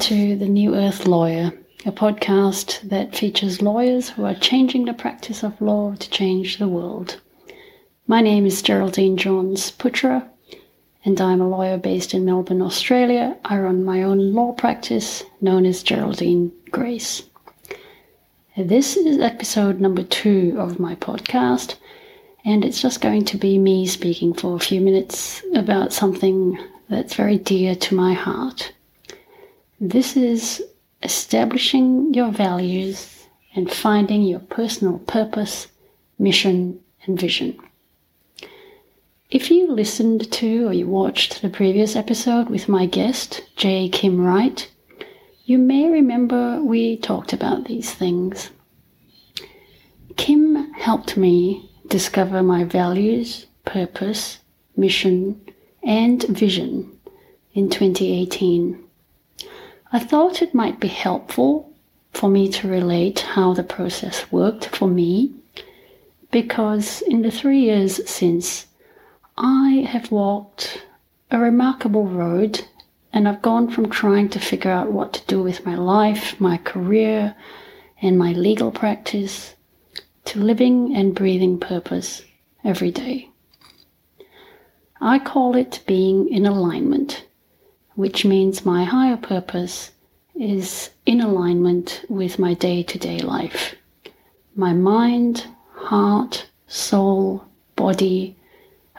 To The New Earth Lawyer, a podcast that features lawyers who are changing the practice of law to change the world. My name is Geraldine Johns Putra, and I'm a lawyer based in Melbourne, Australia. I run my own law practice known as Geraldine Grace. This is episode number two of my podcast, and it's just going to be me speaking for a few minutes about something that's very dear to my heart. This is establishing your values and finding your personal purpose, mission, and vision. If you listened to or you watched the previous episode with my guest, J. Kim Wright, you may remember we talked about these things. Kim helped me discover my values, purpose, mission, and vision in 2018. I thought it might be helpful for me to relate how the process worked for me because in the three years since, I have walked a remarkable road and I've gone from trying to figure out what to do with my life, my career, and my legal practice to living and breathing purpose every day. I call it being in alignment which means my higher purpose is in alignment with my day to day life. My mind, heart, soul, body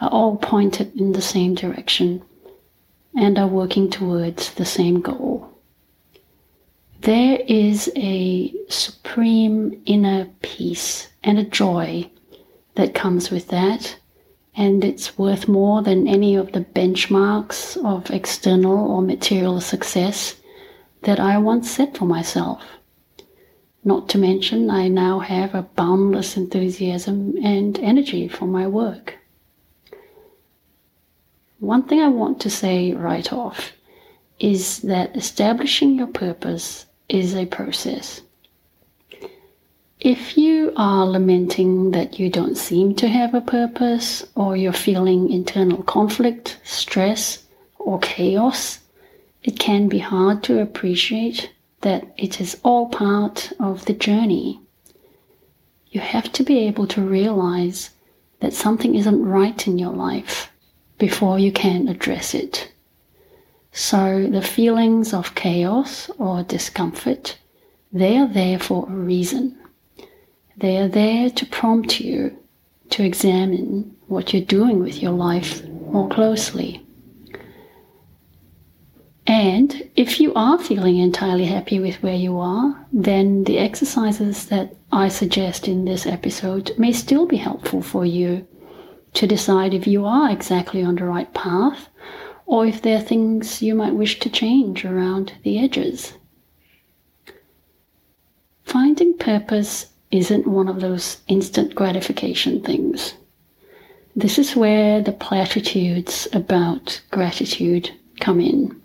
are all pointed in the same direction and are working towards the same goal. There is a supreme inner peace and a joy that comes with that and it's worth more than any of the benchmarks of external or material success that I once set for myself. Not to mention, I now have a boundless enthusiasm and energy for my work. One thing I want to say right off is that establishing your purpose is a process. If you are lamenting that you don't seem to have a purpose, or you're feeling internal conflict, stress, or chaos, it can be hard to appreciate that it is all part of the journey. You have to be able to realize that something isn't right in your life before you can address it. So the feelings of chaos or discomfort, they are there for a reason. They are there to prompt you to examine what you're doing with your life more closely. And if you are feeling entirely happy with where you are, then the exercises that I suggest in this episode may still be helpful for you to decide if you are exactly on the right path or if there are things you might wish to change around the edges. Finding purpose isn't one of those instant gratification things. This is where the platitudes about gratitude come in.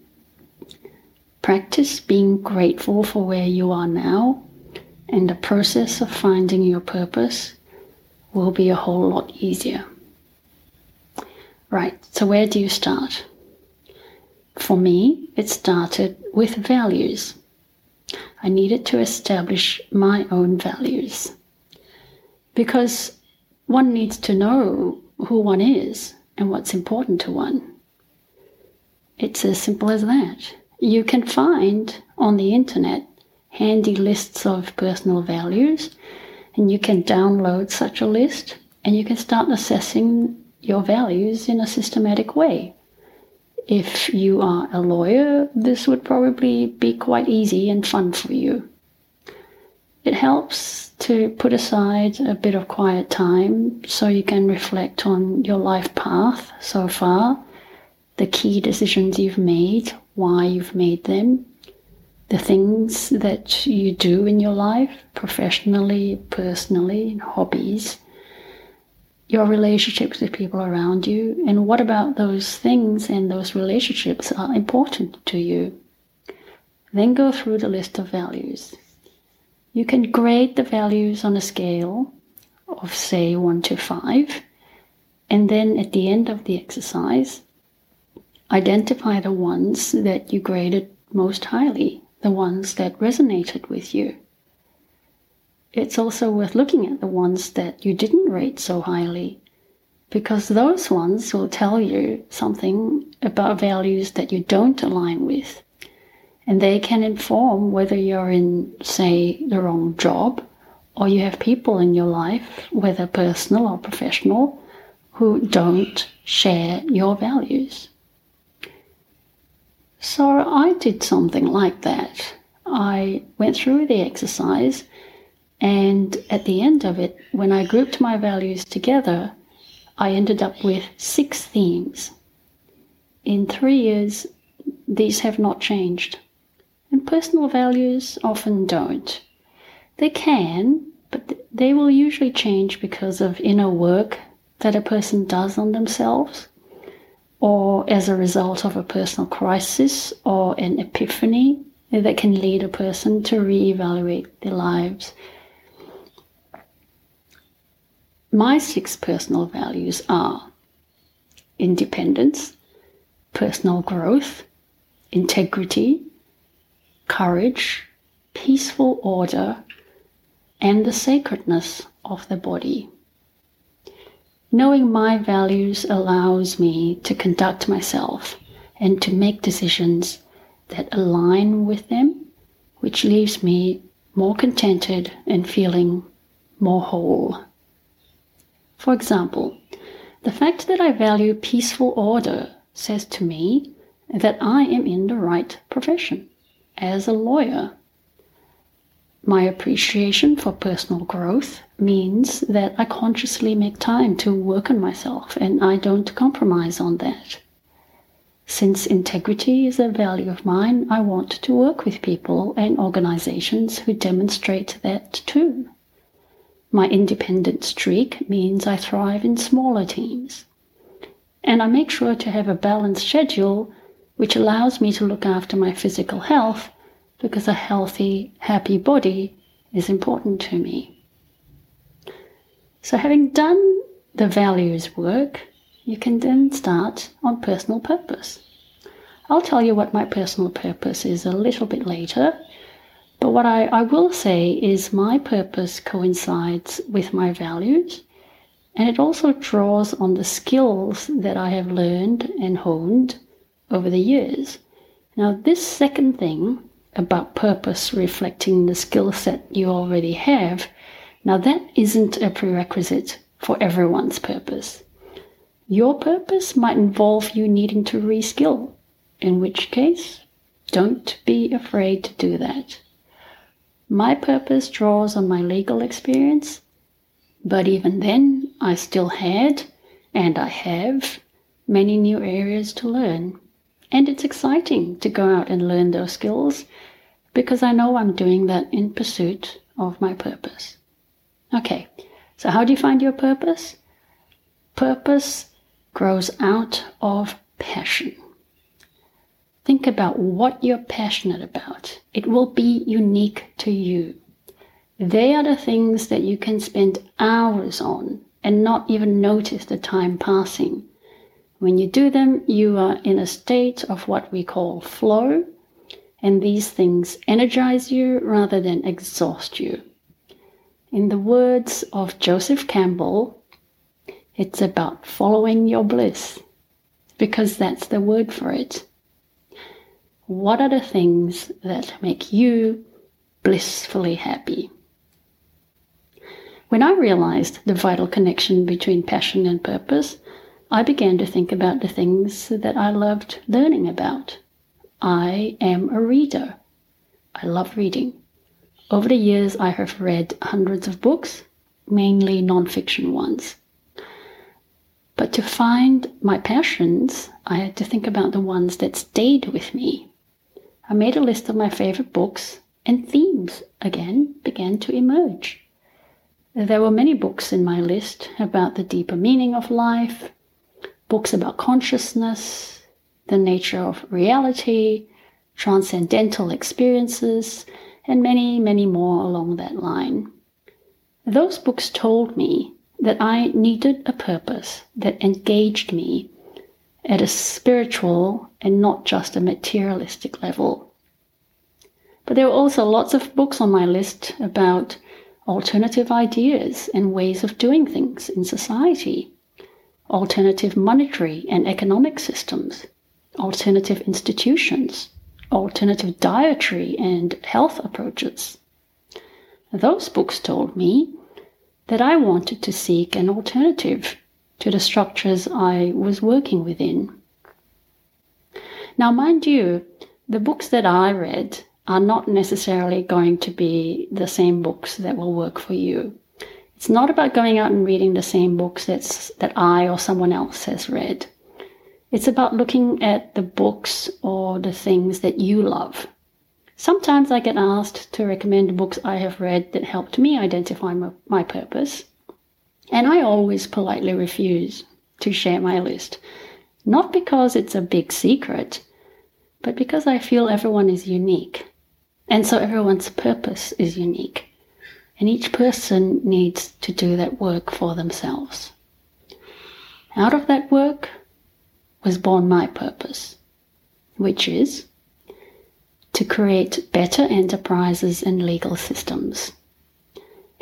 Practice being grateful for where you are now, and the process of finding your purpose will be a whole lot easier. Right, so where do you start? For me, it started with values. I needed to establish my own values. Because one needs to know who one is and what's important to one. It's as simple as that. You can find on the internet handy lists of personal values, and you can download such a list and you can start assessing your values in a systematic way. If you are a lawyer, this would probably be quite easy and fun for you. It helps to put aside a bit of quiet time so you can reflect on your life path so far, the key decisions you've made, why you've made them, the things that you do in your life, professionally, personally, hobbies, your relationships with people around you, and what about those things and those relationships are important to you. Then go through the list of values. You can grade the values on a scale of, say, 1 to 5, and then at the end of the exercise, identify the ones that you graded most highly, the ones that resonated with you. It's also worth looking at the ones that you didn't rate so highly, because those ones will tell you something about values that you don't align with. And they can inform whether you're in, say, the wrong job, or you have people in your life, whether personal or professional, who don't share your values. So I did something like that. I went through the exercise, and at the end of it, when I grouped my values together, I ended up with six themes. In three years, these have not changed. And personal values often don't. They can, but they will usually change because of inner work that a person does on themselves or as a result of a personal crisis or an epiphany that can lead a person to reevaluate their lives. My six personal values are independence, personal growth, integrity, courage, peaceful order, and the sacredness of the body. Knowing my values allows me to conduct myself and to make decisions that align with them, which leaves me more contented and feeling more whole. For example, the fact that I value peaceful order says to me that I am in the right profession as a lawyer my appreciation for personal growth means that I consciously make time to work on myself and I don't compromise on that. Since integrity is a value of mine, I want to work with people and organizations who demonstrate that too. My independent streak means I thrive in smaller teams. And I make sure to have a balanced schedule which allows me to look after my physical health because a healthy, happy body is important to me. So, having done the values work, you can then start on personal purpose. I'll tell you what my personal purpose is a little bit later, but what I, I will say is my purpose coincides with my values and it also draws on the skills that I have learned and honed over the years. Now, this second thing about purpose reflecting the skill set you already have. Now, that isn't a prerequisite for everyone's purpose. Your purpose might involve you needing to reskill, in which case, don't be afraid to do that. My purpose draws on my legal experience, but even then, I still had, and I have, many new areas to learn. And it's exciting to go out and learn those skills because I know I'm doing that in pursuit of my purpose. Okay, so how do you find your purpose? Purpose grows out of passion. Think about what you're passionate about. It will be unique to you. They are the things that you can spend hours on and not even notice the time passing when you do them, you are in a state of what we call flow, and these things energize you rather than exhaust you. In the words of Joseph Campbell, it's about following your bliss, because that's the word for it. What are the things that make you blissfully happy? When I realized the vital connection between passion and purpose, I began to think about the things that I loved learning about. I am a reader. I love reading. Over the years, I have read hundreds of books, mainly nonfiction ones. But to find my passions, I had to think about the ones that stayed with me. I made a list of my favorite books, and themes again began to emerge. There were many books in my list about the deeper meaning of life, books about consciousness, the nature of reality, transcendental experiences, and many, many more along that line. Those books told me that I needed a purpose that engaged me at a spiritual and not just a materialistic level. But there were also lots of books on my list about alternative ideas and ways of doing things in society, alternative monetary and economic systems, alternative institutions, alternative dietary and health approaches. Those books told me that I wanted to seek an alternative to the structures I was working within. Now, mind you, the books that I read are not necessarily going to be the same books that will work for you. It's not about going out and reading the same books that's, that I or someone else has read. It's about looking at the books or the things that you love. Sometimes I get asked to recommend books I have read that helped me identify my, my purpose, and I always politely refuse to share my list. Not because it's a big secret, but because I feel everyone is unique and so everyone's purpose is unique. And each person needs to do that work for themselves. Out of that work was born my purpose, which is to create better enterprises and legal systems.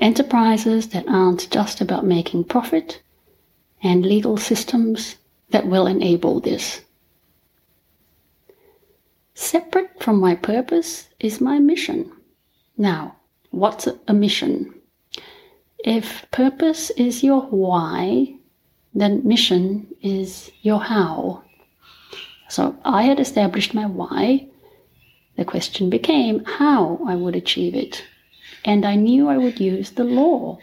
Enterprises that aren't just about making profit, and legal systems that will enable this. Separate from my purpose is my mission. Now, what's a mission? If purpose is your why, then mission is your how. So I had established my why. The question became how I would achieve it. And I knew I would use the law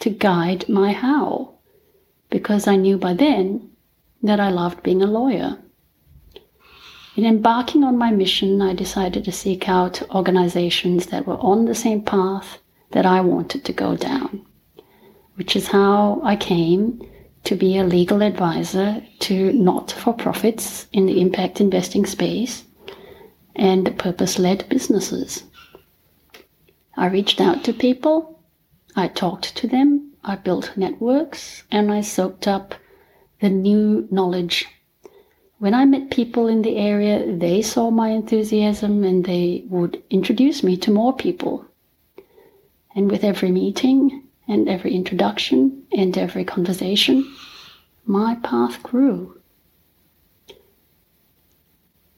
to guide my how, because I knew by then that I loved being a lawyer. In embarking on my mission, I decided to seek out organizations that were on the same path that I wanted to go down, which is how I came to be a legal advisor to not for profits in the impact investing space and purpose led businesses. I reached out to people, I talked to them, I built networks, and I soaked up the new knowledge when I met people in the area, they saw my enthusiasm and they would introduce me to more people. And with every meeting and every introduction and every conversation, my path grew.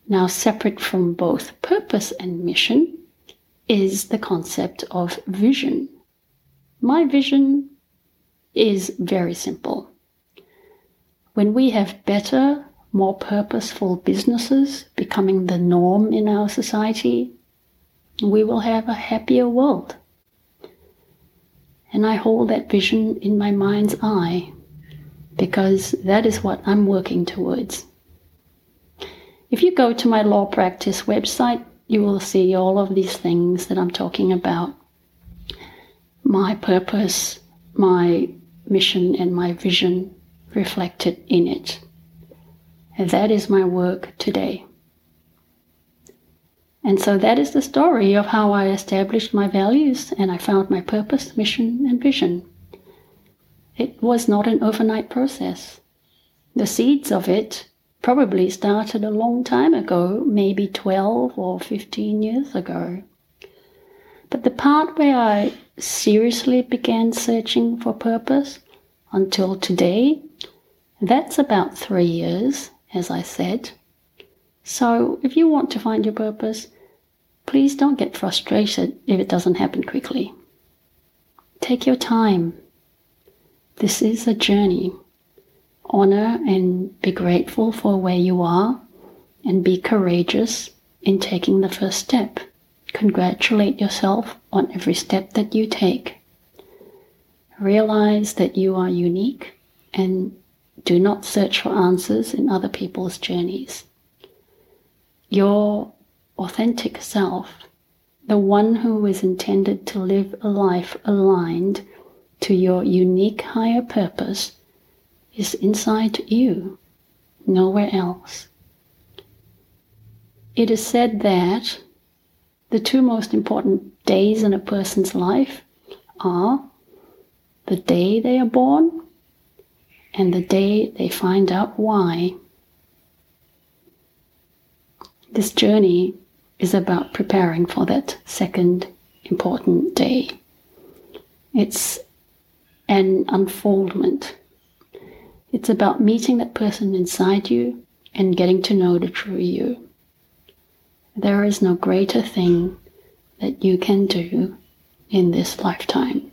Now, separate from both purpose and mission is the concept of vision. My vision is very simple. When we have better more purposeful businesses becoming the norm in our society, we will have a happier world. And I hold that vision in my mind's eye because that is what I'm working towards. If you go to my law practice website, you will see all of these things that I'm talking about my purpose, my mission, and my vision reflected in it. And that is my work today. And so that is the story of how I established my values and I found my purpose, mission, and vision. It was not an overnight process. The seeds of it probably started a long time ago, maybe 12 or 15 years ago. But the part where I seriously began searching for purpose until today, that's about three years as I said. So if you want to find your purpose, please don't get frustrated if it doesn't happen quickly. Take your time. This is a journey. Honor and be grateful for where you are and be courageous in taking the first step. Congratulate yourself on every step that you take. Realize that you are unique and do not search for answers in other people's journeys. Your authentic self, the one who is intended to live a life aligned to your unique higher purpose, is inside you, nowhere else. It is said that the two most important days in a person's life are the day they are born and the day they find out why. This journey is about preparing for that second important day. It's an unfoldment. It's about meeting that person inside you and getting to know the true you. There is no greater thing that you can do in this lifetime.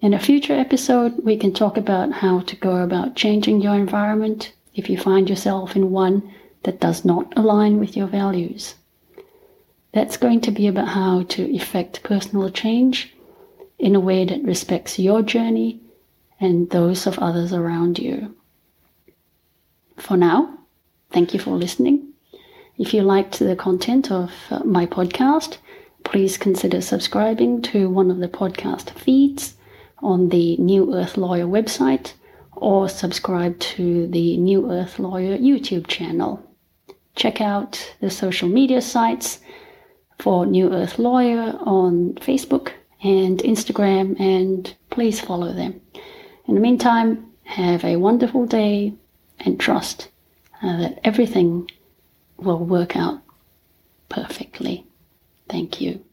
In a future episode, we can talk about how to go about changing your environment if you find yourself in one that does not align with your values. That's going to be about how to effect personal change in a way that respects your journey and those of others around you. For now, thank you for listening. If you liked the content of uh, my podcast, please consider subscribing to one of the podcast feeds on the New Earth Lawyer website or subscribe to the New Earth Lawyer YouTube channel. Check out the social media sites for New Earth Lawyer on Facebook and Instagram, and please follow them. In the meantime, have a wonderful day and trust uh, that everything will work out perfectly. Thank you.